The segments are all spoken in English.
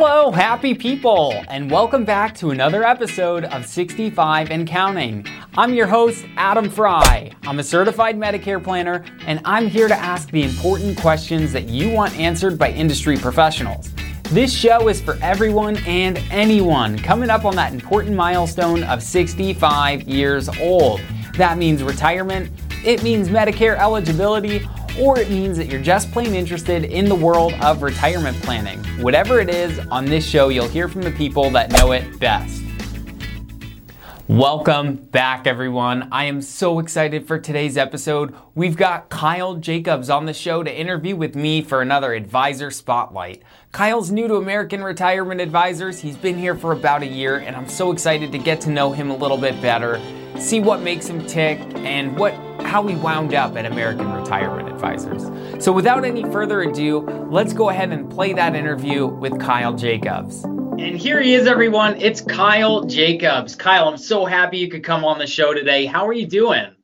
Hello, happy people, and welcome back to another episode of 65 and Counting. I'm your host, Adam Fry. I'm a certified Medicare planner, and I'm here to ask the important questions that you want answered by industry professionals. This show is for everyone and anyone coming up on that important milestone of 65 years old. That means retirement, it means Medicare eligibility, or it means that you're just plain interested in the world of retirement planning. Whatever it is, on this show, you'll hear from the people that know it best. Welcome back, everyone. I am so excited for today's episode. We've got Kyle Jacobs on the show to interview with me for another advisor spotlight. Kyle's new to American Retirement Advisors. He's been here for about a year, and I'm so excited to get to know him a little bit better, see what makes him tick, and what how he wound up at American Retirement Advisors. So, without any further ado, let's go ahead and play that interview with Kyle Jacobs. And here he is, everyone. It's Kyle Jacobs. Kyle, I'm so happy you could come on the show today. How are you doing?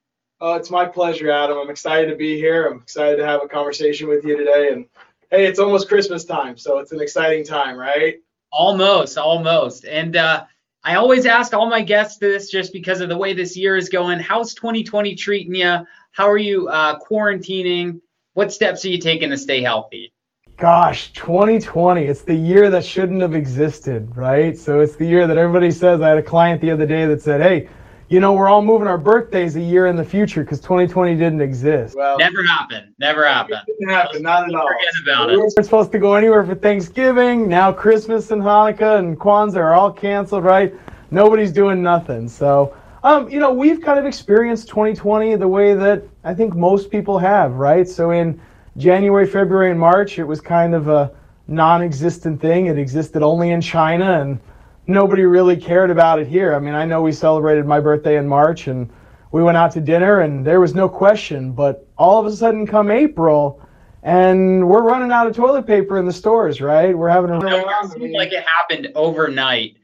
Oh, it's my pleasure, Adam. I'm excited to be here. I'm excited to have a conversation with you today. And hey, it's almost Christmas time, so it's an exciting time, right? Almost, almost. And uh, I always ask all my guests this just because of the way this year is going. How's 2020 treating you? How are you uh, quarantining? What steps are you taking to stay healthy? Gosh, 2020, it's the year that shouldn't have existed, right? So it's the year that everybody says. I had a client the other day that said, hey, you know, we're all moving our birthdays a year in the future because 2020 didn't exist. Well, never happened. Never happened. Didn't happen. Not at all. Forget about it. We are supposed to go anywhere for Thanksgiving. Now Christmas and Hanukkah and Kwanzaa are all canceled, right? Nobody's doing nothing. So, um, you know, we've kind of experienced 2020 the way that I think most people have, right? So in January, February, and March, it was kind of a non-existent thing. It existed only in China and nobody really cared about it here. I mean, I know we celebrated my birthday in March and we went out to dinner and there was no question, but all of a sudden come April and we're running out of toilet paper in the stores, right? We're having a no, it seems like it happened overnight.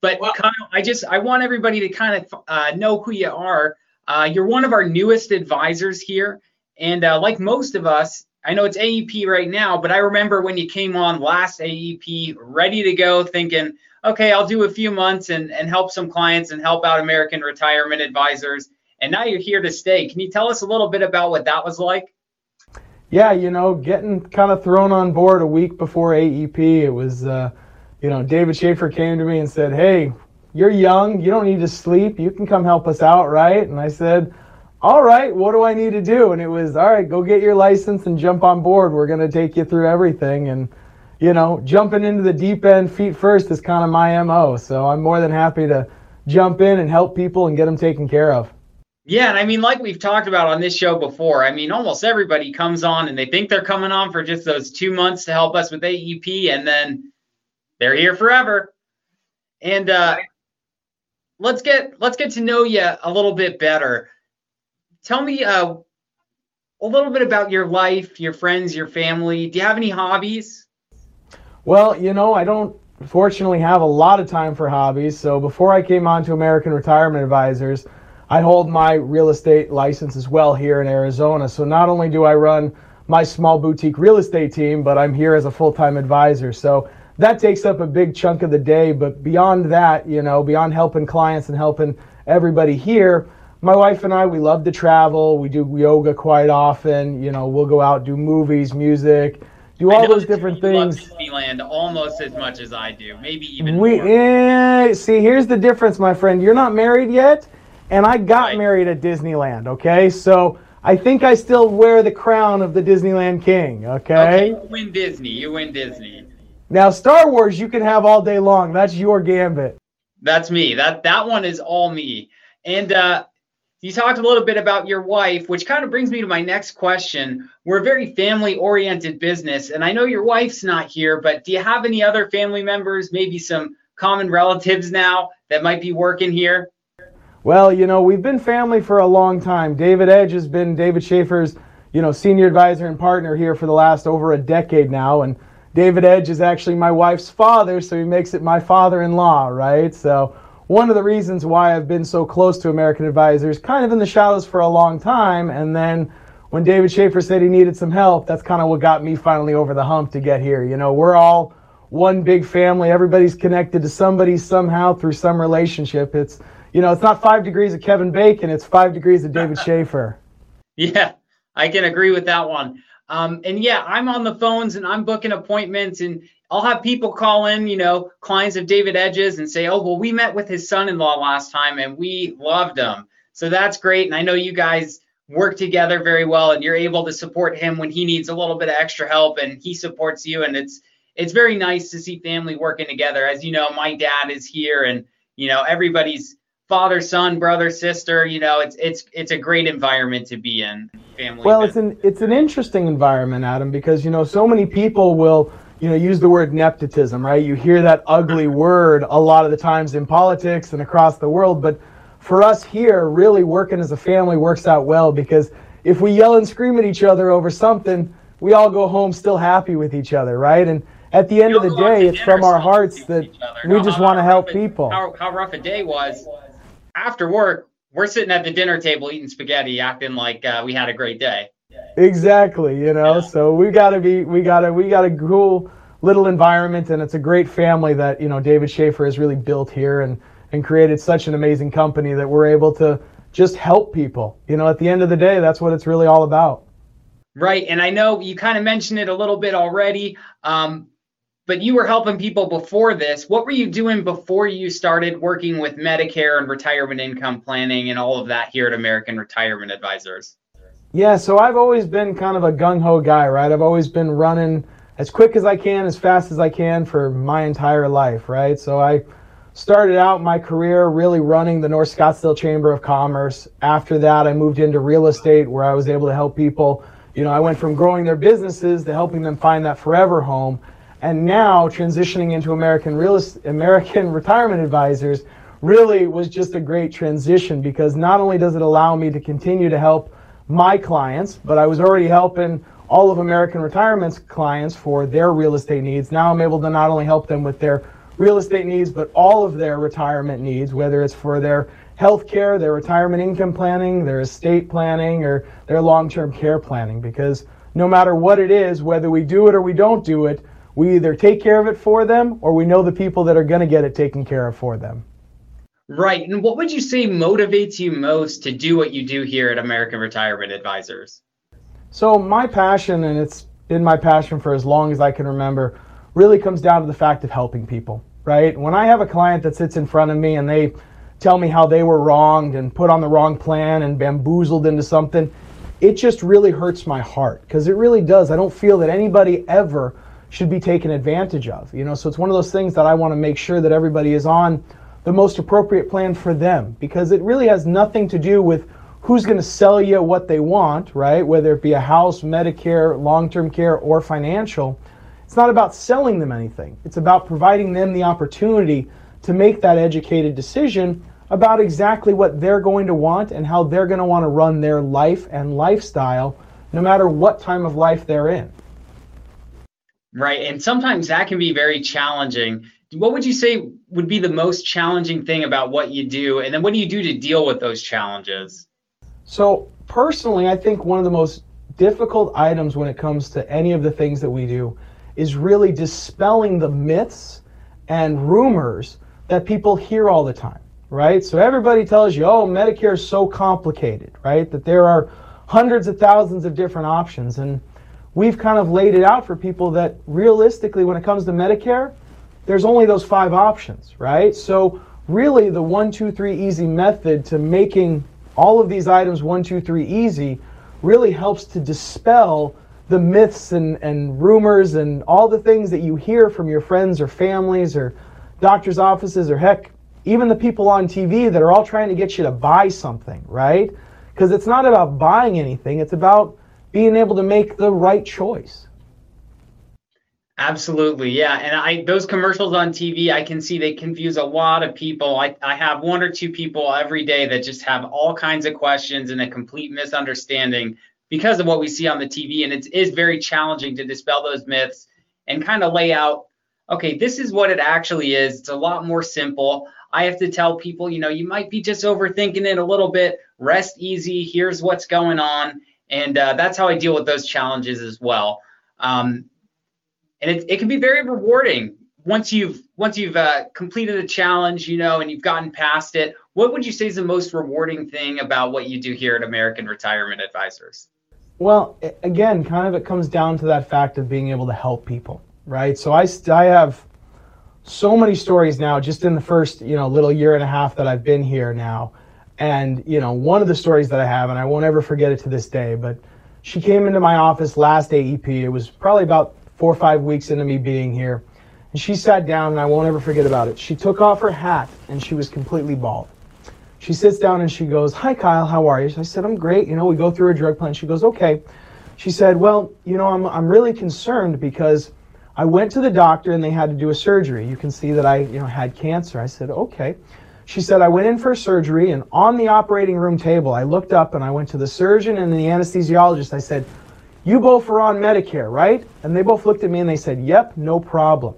But well, Kyle, I just I want everybody to kind of uh, know who you are. Uh, you're one of our newest advisors here, and uh, like most of us, I know it's AEP right now, but I remember when you came on last AEP, ready to go, thinking, okay, I'll do a few months and, and help some clients and help out American retirement advisors. And now you're here to stay. Can you tell us a little bit about what that was like? Yeah, you know, getting kind of thrown on board a week before AEP, it was, uh, you know, David Schaefer came to me and said, hey, you're young, you don't need to sleep, you can come help us out, right? And I said, all right, what do I need to do? And it was, all right, go get your license and jump on board. We're going to take you through everything. And you know, jumping into the deep end feet first is kind of my MO. So I'm more than happy to jump in and help people and get them taken care of. Yeah, and I mean, like we've talked about on this show before, I mean, almost everybody comes on and they think they're coming on for just those two months to help us with AEP, and then they're here forever. And uh, let's get let's get to know you a little bit better. Tell me uh, a little bit about your life, your friends, your family. Do you have any hobbies? Well, you know, I don't fortunately have a lot of time for hobbies. So before I came on to American Retirement Advisors, I hold my real estate license as well here in Arizona. So not only do I run my small boutique real estate team, but I'm here as a full time advisor. So that takes up a big chunk of the day. But beyond that, you know, beyond helping clients and helping everybody here, my wife and I, we love to travel. We do yoga quite often. You know, we'll go out, do movies, music do all those different things. Disneyland almost as much as I do, maybe even we, more. Eh, see, here's the difference, my friend. You're not married yet, and I got right. married at Disneyland. Okay, so I think I still wear the crown of the Disneyland king. Okay. Okay, you win Disney. You win Disney. Now, Star Wars, you can have all day long. That's your gambit. That's me. That that one is all me. And uh, you talked a little bit about your wife, which kind of brings me to my next question. We're a very family oriented business, and I know your wife's not here, but do you have any other family members, maybe some common relatives now that might be working here? Well, you know, we've been family for a long time. David Edge has been David Schaefer's, you know, senior advisor and partner here for the last over a decade now. And David Edge is actually my wife's father, so he makes it my father in law, right? So one of the reasons why I've been so close to American Advisors, kind of in the shadows for a long time, and then when David Schaefer said he needed some help, that's kind of what got me finally over the hump to get here. You know, we're all one big family. Everybody's connected to somebody somehow through some relationship. It's you know, it's not five degrees of Kevin Bacon, it's five degrees of David Schaefer. Yeah, I can agree with that one. Um, and yeah, I'm on the phones and I'm booking appointments and I'll have people call in, you know, clients of David Edges and say, oh, well, we met with his son in law last time and we loved him. So that's great. And I know you guys work together very well and you're able to support him when he needs a little bit of extra help and he supports you. And it's, it's very nice to see family working together. As you know, my dad is here and, you know, everybody's father, son, brother, sister, you know, it's, it's, it's a great environment to be in family. Well, it's an, it's an interesting environment, Adam, because, you know, so many people will, you know, use the word nepotism, right? You hear that ugly word a lot of the times in politics and across the world, but for us here, really working as a family works out well because if we yell and scream at each other over something, we all go home still happy with each other, right? And at the end of the day, it's from our hearts that we just want to help people. How, how rough a day was after work, we're sitting at the dinner table eating spaghetti, acting like uh, we had a great day. Exactly, you know. Yeah. So we gotta be, we gotta, we got a cool little environment, and it's a great family that you know David Schaefer has really built here and and created such an amazing company that we're able to just help people. You know, at the end of the day, that's what it's really all about. Right, and I know you kind of mentioned it a little bit already. Um, but you were helping people before this. What were you doing before you started working with Medicare and retirement income planning and all of that here at American Retirement Advisors? Yeah, so I've always been kind of a gung ho guy, right? I've always been running as quick as I can, as fast as I can for my entire life, right? So I started out my career really running the North Scottsdale Chamber of Commerce. After that, I moved into real estate where I was able to help people. You know, I went from growing their businesses to helping them find that forever home. And now transitioning into American real American retirement advisors really was just a great transition because not only does it allow me to continue to help my clients, but I was already helping all of American Retirement's clients for their real estate needs. Now I'm able to not only help them with their real estate needs, but all of their retirement needs, whether it's for their health care, their retirement income planning, their estate planning, or their long term care planning. Because no matter what it is, whether we do it or we don't do it, we either take care of it for them or we know the people that are going to get it taken care of for them. Right. And what would you say motivates you most to do what you do here at American Retirement Advisors? So, my passion, and it's been my passion for as long as I can remember, really comes down to the fact of helping people, right? When I have a client that sits in front of me and they tell me how they were wronged and put on the wrong plan and bamboozled into something, it just really hurts my heart because it really does. I don't feel that anybody ever should be taken advantage of, you know? So, it's one of those things that I want to make sure that everybody is on the most appropriate plan for them because it really has nothing to do with who's going to sell you what they want, right? Whether it be a house, Medicare, long term care, or financial. It's not about selling them anything, it's about providing them the opportunity to make that educated decision about exactly what they're going to want and how they're going to want to run their life and lifestyle no matter what time of life they're in. Right. And sometimes that can be very challenging what would you say would be the most challenging thing about what you do? And then what do you do to deal with those challenges? So personally i think one of the most difficult items when it comes to any of the things that we do is really dispelling the myths and rumors that people hear all the time right? So everybody tells you oh medicare is so complicated right? That there are hundreds of thousands of different options. And we've kind of laid it out for people that realistically when it comes to medicare there's only those five options, right? So really the one, two, three easy method to making all of these items one, two, three easy really helps to dispel the myths and, and rumors and all the things that you hear from your friends or families or doctor's offices or heck, even the people on TV that are all trying to get you to buy something, right? Because it's not about buying anything, it's about being able to make the right choice. Absolutely, yeah. And I those commercials on TV, I can see they confuse a lot of people. I, I have one or two people every day that just have all kinds of questions and a complete misunderstanding because of what we see on the TV. And it is very challenging to dispel those myths and kind of lay out, okay, this is what it actually is. It's a lot more simple. I have to tell people, you know, you might be just overthinking it a little bit. Rest easy. Here's what's going on. And uh, that's how I deal with those challenges as well. Um, and it, it can be very rewarding once you've once you've uh, completed a challenge, you know, and you've gotten past it, what would you say is the most rewarding thing about what you do here at American Retirement Advisors? Well, again, kind of it comes down to that fact of being able to help people, right? So I, I have so many stories now just in the first, you know, little year and a half that I've been here now. And, you know, one of the stories that I have, and I won't ever forget it to this day, but she came into my office last AEP. It was probably about four or five weeks into me being here. And she sat down, and I won't ever forget about it. She took off her hat, and she was completely bald. She sits down and she goes, Hi, Kyle, how are you? I said, I'm great. You know, we go through a drug plan. She goes, Okay. She said, Well, you know, I'm, I'm really concerned because I went to the doctor and they had to do a surgery. You can see that I, you know, had cancer. I said, Okay. She said, I went in for surgery and on the operating room table, I looked up and I went to the surgeon and the anesthesiologist. I said, You both are on Medicare, right? And they both looked at me and they said, Yep, no problem.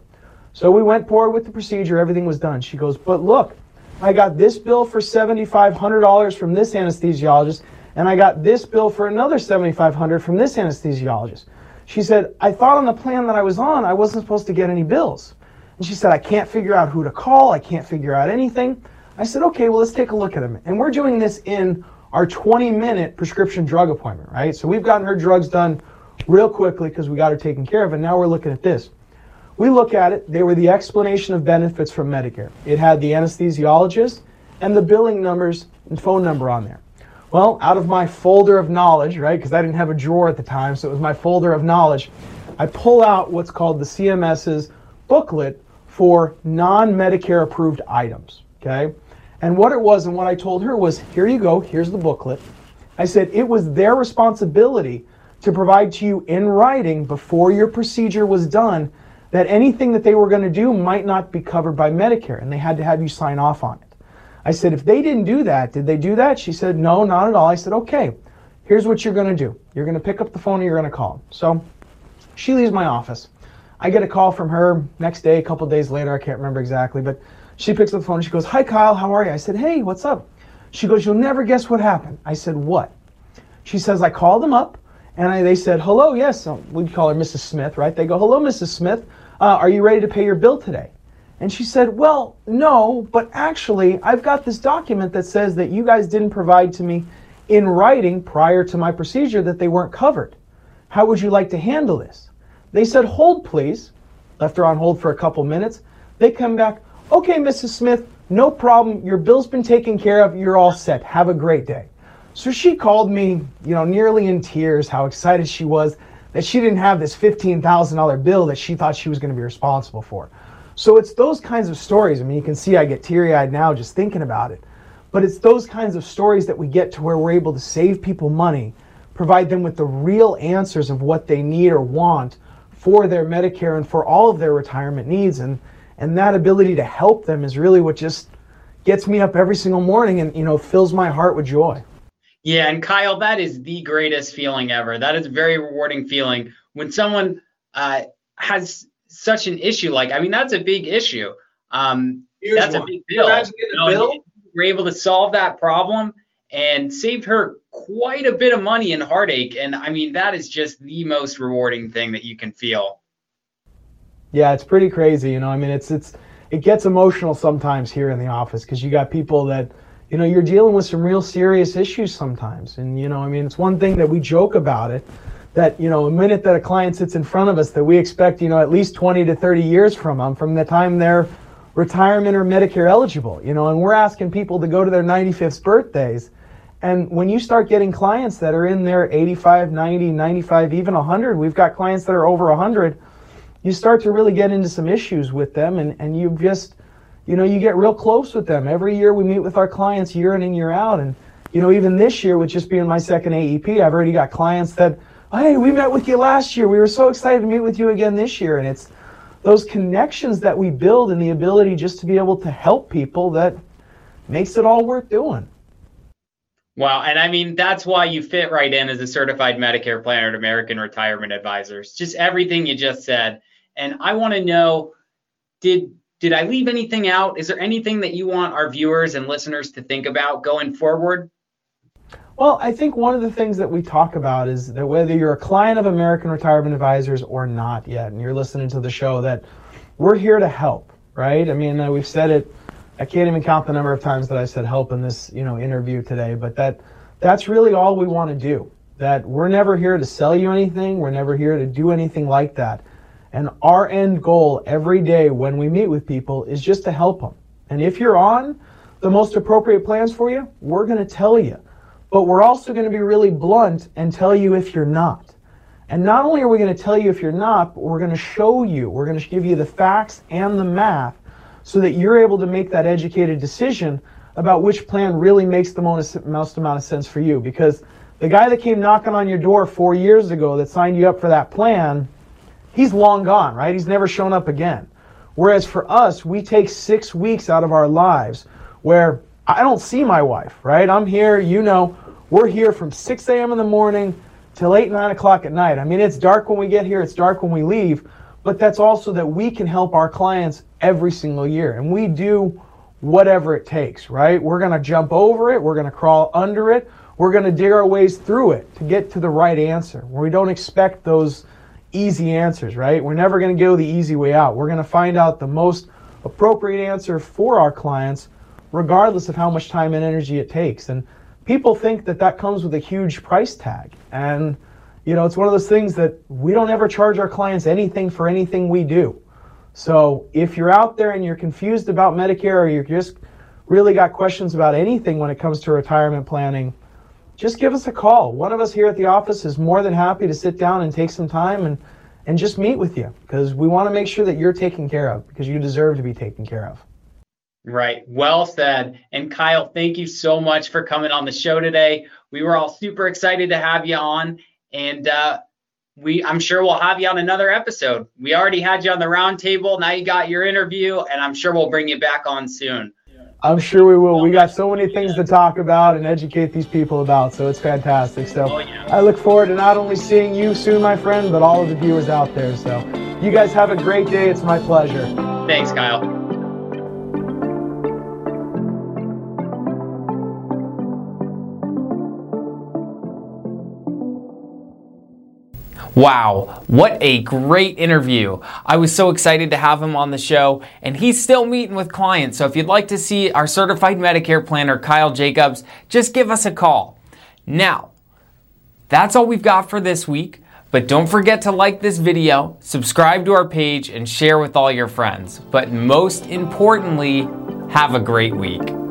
So we went forward with the procedure. Everything was done. She goes, But look, I got this bill for $7,500 from this anesthesiologist, and I got this bill for another $7,500 from this anesthesiologist. She said, I thought on the plan that I was on, I wasn't supposed to get any bills. And she said, I can't figure out who to call. I can't figure out anything. I said, okay, well, let's take a look at them. And we're doing this in our 20 minute prescription drug appointment, right? So we've gotten her drugs done real quickly because we got her taken care of. And now we're looking at this. We look at it, they were the explanation of benefits from Medicare. It had the anesthesiologist and the billing numbers and phone number on there. Well, out of my folder of knowledge, right, because I didn't have a drawer at the time, so it was my folder of knowledge, I pull out what's called the CMS's booklet for non Medicare approved items. Okay? And what it was and what I told her was here you go, here's the booklet. I said it was their responsibility to provide to you in writing before your procedure was done that anything that they were going to do might not be covered by Medicare, and they had to have you sign off on it. I said, if they didn't do that, did they do that? She said, no, not at all. I said, okay, here's what you're going to do. You're going to pick up the phone and you're going to call. So she leaves my office. I get a call from her next day, a couple days later. I can't remember exactly, but she picks up the phone and she goes, Hi, Kyle, how are you? I said, Hey, what's up? She goes, You'll never guess what happened. I said, What? She says, I called them up and I, they said, Hello, yes. We'd call her Mrs. Smith, right? They go, Hello, Mrs. Smith uh, Are you ready to pay your bill today? And she said, Well, no, but actually, I've got this document that says that you guys didn't provide to me in writing prior to my procedure that they weren't covered. How would you like to handle this? They said, Hold, please. Left her on hold for a couple minutes. They come back, Okay, Mrs. Smith, no problem. Your bill's been taken care of. You're all set. Have a great day. So she called me, you know, nearly in tears, how excited she was that she didn't have this $15,000 bill that she thought she was going to be responsible for. So it's those kinds of stories. I mean, you can see I get teary eyed now just thinking about it. But it's those kinds of stories that we get to where we're able to save people money, provide them with the real answers of what they need or want for their Medicare and for all of their retirement needs. And, and that ability to help them is really what just gets me up every single morning and, you know, fills my heart with joy. Yeah, and Kyle, that is the greatest feeling ever. That is a very rewarding feeling when someone uh, has such an issue. Like, I mean, that's a big issue. Um, that's one. a big deal. You know, bill? We're able to solve that problem and saved her quite a bit of money and heartache. And I mean, that is just the most rewarding thing that you can feel. Yeah, it's pretty crazy. You know, I mean, it's it's it gets emotional sometimes here in the office because you got people that you know, you're dealing with some real serious issues sometimes. And, you know, I mean, it's one thing that we joke about it that, you know, a minute that a client sits in front of us that we expect, you know, at least 20 to 30 years from them from the time they're retirement or Medicare eligible, you know, and we're asking people to go to their 95th birthdays. And when you start getting clients that are in their 85, 90, 95, even 100, we've got clients that are over 100, you start to really get into some issues with them and, and you just, you know, you get real close with them. Every year we meet with our clients year in and year out. And, you know, even this year, with just being my second AEP, I've already got clients that, hey, we met with you last year. We were so excited to meet with you again this year. And it's those connections that we build and the ability just to be able to help people that makes it all worth doing. Wow. And I mean, that's why you fit right in as a certified Medicare planner at American Retirement Advisors. Just everything you just said. And I want to know did did I leave anything out? Is there anything that you want our viewers and listeners to think about going forward? Well, I think one of the things that we talk about is that whether you're a client of American Retirement Advisors or not yet, and you're listening to the show, that we're here to help, right? I mean, uh, we've said it. I can't even count the number of times that I said help in this, you know, interview today. But that that's really all we want to do. That we're never here to sell you anything. We're never here to do anything like that. And our end goal every day when we meet with people is just to help them. And if you're on the most appropriate plans for you, we're going to tell you. But we're also going to be really blunt and tell you if you're not. And not only are we going to tell you if you're not, but we're going to show you, we're going to give you the facts and the math so that you're able to make that educated decision about which plan really makes the most, most amount of sense for you. Because the guy that came knocking on your door four years ago that signed you up for that plan, he's long gone, right? He's never shown up again. Whereas for us, we take six weeks out of our lives where I don't see my wife, right? I'm here, you know, we're here from 6 a.m. in the morning till 8, 9 o'clock at night. I mean, it's dark when we get here, it's dark when we leave, but that's also that we can help our clients every single year. And we do whatever it takes, right? We're going to jump over it, we're going to crawl under it, we're going to dig our ways through it to get to the right answer. Where we don't expect those easy answers, right? We're never going to go the easy way out. We're going to find out the most appropriate answer for our clients, regardless of how much time and energy it takes. And people think that that comes with a huge price tag. And, you know, it's one of those things that we don't ever charge our clients anything for anything we do. So if you're out there and you're confused about Medicare or you're just really got questions about anything when it comes to retirement planning, just give us a call. One of us here at the office is more than happy to sit down and take some time and, and just meet with you because we want to make sure that you're taken care of because you deserve to be taken care of. Right. Well said. And Kyle, thank you so much for coming on the show today. We were all super excited to have you on. And uh, we I'm sure we'll have you on another episode. We already had you on the roundtable. Now you got your interview, and I'm sure we'll bring you back on soon. I'm sure we will. We got so many things to talk about and educate these people about, so it's fantastic. So. I look forward to not only seeing you soon, my friend, but all of the viewers out there. So you guys have a great day. It's my pleasure. Thanks, Kyle. Wow, what a great interview. I was so excited to have him on the show, and he's still meeting with clients. So if you'd like to see our certified Medicare planner, Kyle Jacobs, just give us a call. Now, that's all we've got for this week. But don't forget to like this video, subscribe to our page, and share with all your friends. But most importantly, have a great week.